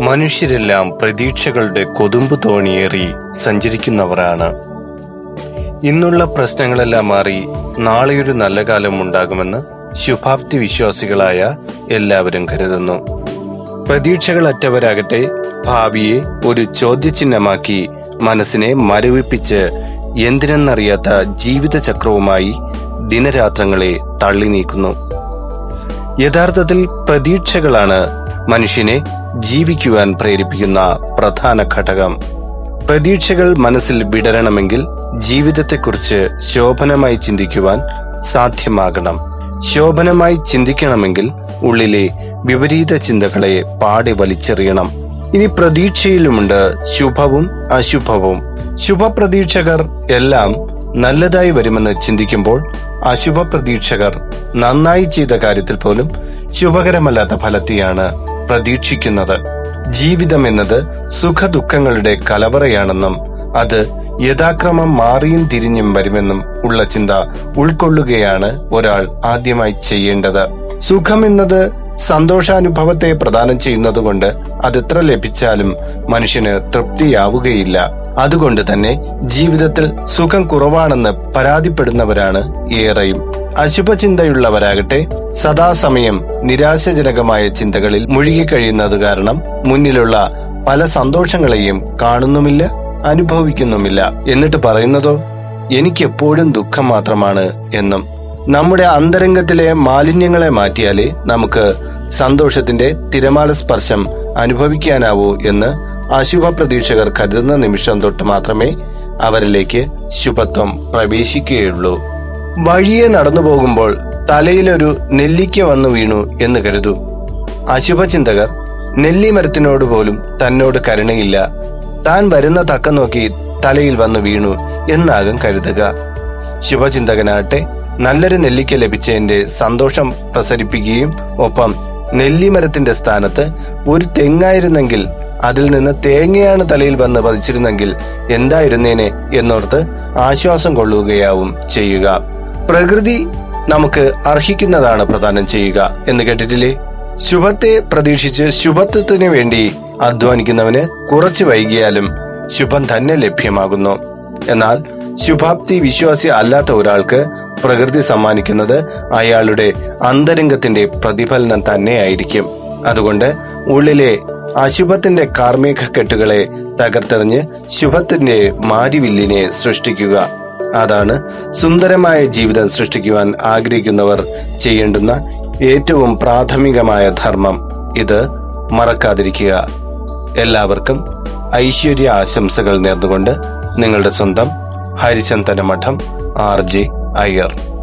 മനുഷ്യരെല്ലാം പ്രതീക്ഷകളുടെ കൊതുമ്പ് തോണിയേറി സഞ്ചരിക്കുന്നവരാണ്. ഇന്നുള്ള പ്രശ്നങ്ങളെല്ലാം മാറി നാളെയൊരു നല്ല കാലം ഉണ്ടാകുമെന്ന് ശുഭാപ്തി വിശ്വാസികളായ എല്ലാവരും കരുതുന്നു. പ്രതീക്ഷകളറ്റവരാകട്ടെ ഭാവിയെ ഒരു ചോദ്യചിഹ്നമാക്കി മനസ്സിനെ മരവിപ്പിച്ച് എന്തിനെന്നറിയാത്ത ജീവിതചക്രവുമായി ദിനരാത്രങ്ങളെ തള്ളി നീക്കുന്നു യഥാർത്ഥത്തിൽ പ്രതീക്ഷകളാണ് മനുഷ്യനെ ജീവിക്കുവാൻ പ്രേരിപ്പിക്കുന്ന പ്രധാന ഘടകം. പ്രതീക്ഷകൾ മനസ്സിൽ വിടരണമെങ്കിൽ ജീവിതത്തെക്കുറിച്ച് ശോഭനമായി ചിന്തിക്കുവാൻ സാധ്യമാകണം. ശോഭനമായി ചിന്തിക്കണമെങ്കിൽ ഉള്ളിലെ വിപരീത ചിന്തകളെ പാടി വലിച്ചെറിയണം. ഇനി പ്രതീക്ഷയിലുമുണ്ട് ശുഭവും അശുഭവും. ശുഭപ്രതീക്ഷകർ എല്ലാം നല്ലതായി വരുമെന്ന് ചിന്തിക്കുമ്പോൾ അശുഭ പ്രതീക്ഷകർ നന്നായി ചെയ്ത കാര്യത്തിൽ പോലും ശുഭകരമല്ലാത്ത ഫലത്തെയാണ് പ്രതീക്ഷിക്കുന്നത്. ജീവിതം എന്നത് സുഖദുഃഖങ്ങളുടെ കലവറയാണെന്നും അത് യഥാക്രമം മാറിയും തിരിഞ്ഞും വരുമെന്നും ഉള്ള ചിന്ത ഉൾക്കൊള്ളുകയാണ് ഒരാൾ ആദ്യമായി ചെയ്യേണ്ടത്. സുഖം എന്നത് സന്തോഷാനുഭവത്തെ പ്രദാനം ചെയ്യുന്നതുകൊണ്ട് അതെത്ര ലഭിച്ചാലും മനുഷ്യന് തൃപ്തിയാവുകയില്ല. അതുകൊണ്ട് തന്നെ ജീവിതത്തിൽ സുഖം കുറവാണെന്ന് പരാതിപ്പെടുന്നവരാണ് ഏറെയും. അശുഭചിന്തയുള്ളവരാകട്ടെ. സദാസമയം നിരാശജനകമായ ചിന്തകളിൽ മുഴുകിക്കഴിയുന്നത് കാരണം മുന്നിലുള്ള പല സന്തോഷങ്ങളെയും കാണുന്നുമില്ല അനുഭവിക്കുന്നുമില്ല. എന്നിട്ട് പറയുന്നതോ എനിക്കെപ്പോഴും ദുഃഖം മാത്രമാണ് എന്നും. നമ്മുടെ അന്തരംഗത്തിലെ മാലിന്യങ്ങളെ മാറ്റിയാലേ നമുക്ക് സന്തോഷത്തിന്റെ തിരമാല സ്പർശം അനുഭവിക്കാനാവൂ എന്ന് അശുഭ പ്രതീക്ഷകർ കരുതുന്ന നിമിഷം തൊട്ട് മാത്രമേ അവരിലേക്ക് ശുഭത്വം പ്രവേശിക്കുകയുള്ളൂ. വഴിയെ നടന്നു പോകുമ്പോൾ തലയിലൊരു നെല്ലിക്ക വന്നു വീണു എന്ന് കരുതൂ. അശുഭചിന്തകർ നെല്ലിമരത്തിനോട് പോലും തന്നോട് കരുണയില്ല. താൻ വരുന്ന തക്ക നോക്കി തലയിൽ വന്നു വീണു എന്നാകും കരുതുക. ശുഭചിന്തകനാകട്ടെ നല്ലൊരു നെല്ലിക്ക ലഭിച്ചതിന്റെ സന്തോഷം പ്രസരിപ്പിക്കുകയും ഒപ്പം നെല്ലിമരത്തിന്റെ സ്ഥാനത്ത് ഒരു തെങ്ങായിരുന്നെങ്കിൽ അതിൽ നിന്ന് തേങ്ങയാണ് തലയിൽ വന്ന് പതിച്ചിരുന്നെങ്കിൽ എന്തായിരുന്നേനെ എന്നോർത്ത് ആശ്വാസം കൊള്ളുകയാവും ചെയ്യുക. പ്രകൃതി നമുക്ക് അർഹിക്കുന്നതാണ് പ്രദാനം ചെയ്യുക എന്ന് കേട്ടിട്ടില്ലേ? ശുഭത്തെ പ്രതീക്ഷിച്ച് ശുഭത്വത്തിന് വേണ്ടി അധ്വാനിക്കുന്നവന് കുറച്ച് വൈകിയാലും ശുഭം തന്നെ ലഭ്യമാകുന്നു. എന്നാൽ ശുഭാപ്തി വിശ്വാസി അല്ലാത്ത ഒരാൾക്ക് പ്രകൃതി സമ്മാനിക്കുന്നത് അയാളുടെ അന്തരംഗത്തിന്റെ പ്രതിഫലനം തന്നെയായിരിക്കും. അതുകൊണ്ട് ഉള്ളിലെ അശുഭത്തിന്റെ കാർമ്മിക കെട്ടുകളെ തകർത്തെറിഞ്ഞ് ശുഭത്തിന്റെ മാരിവില്ലിനെ സൃഷ്ടിക്കുക അതാണ് സുന്ദരമായ ജീവിതം സൃഷ്ടിക്കുവാൻ ആഗ്രഹിക്കുന്നവർ ചെയ്യേണ്ടുന്ന ഏറ്റവും പ്രാഥമികമായ ധർമ്മം. ഇത് മറക്കാതിരിക്കുക. എല്ലാവർക്കും ഐശ്വര്യ ആശംസകൾ നേർന്നുകൊണ്ട് നിങ്ങളുടെ സ്വന്തം ഹരിചന്ദന മഠം ആർ ജെ അയ്യർ.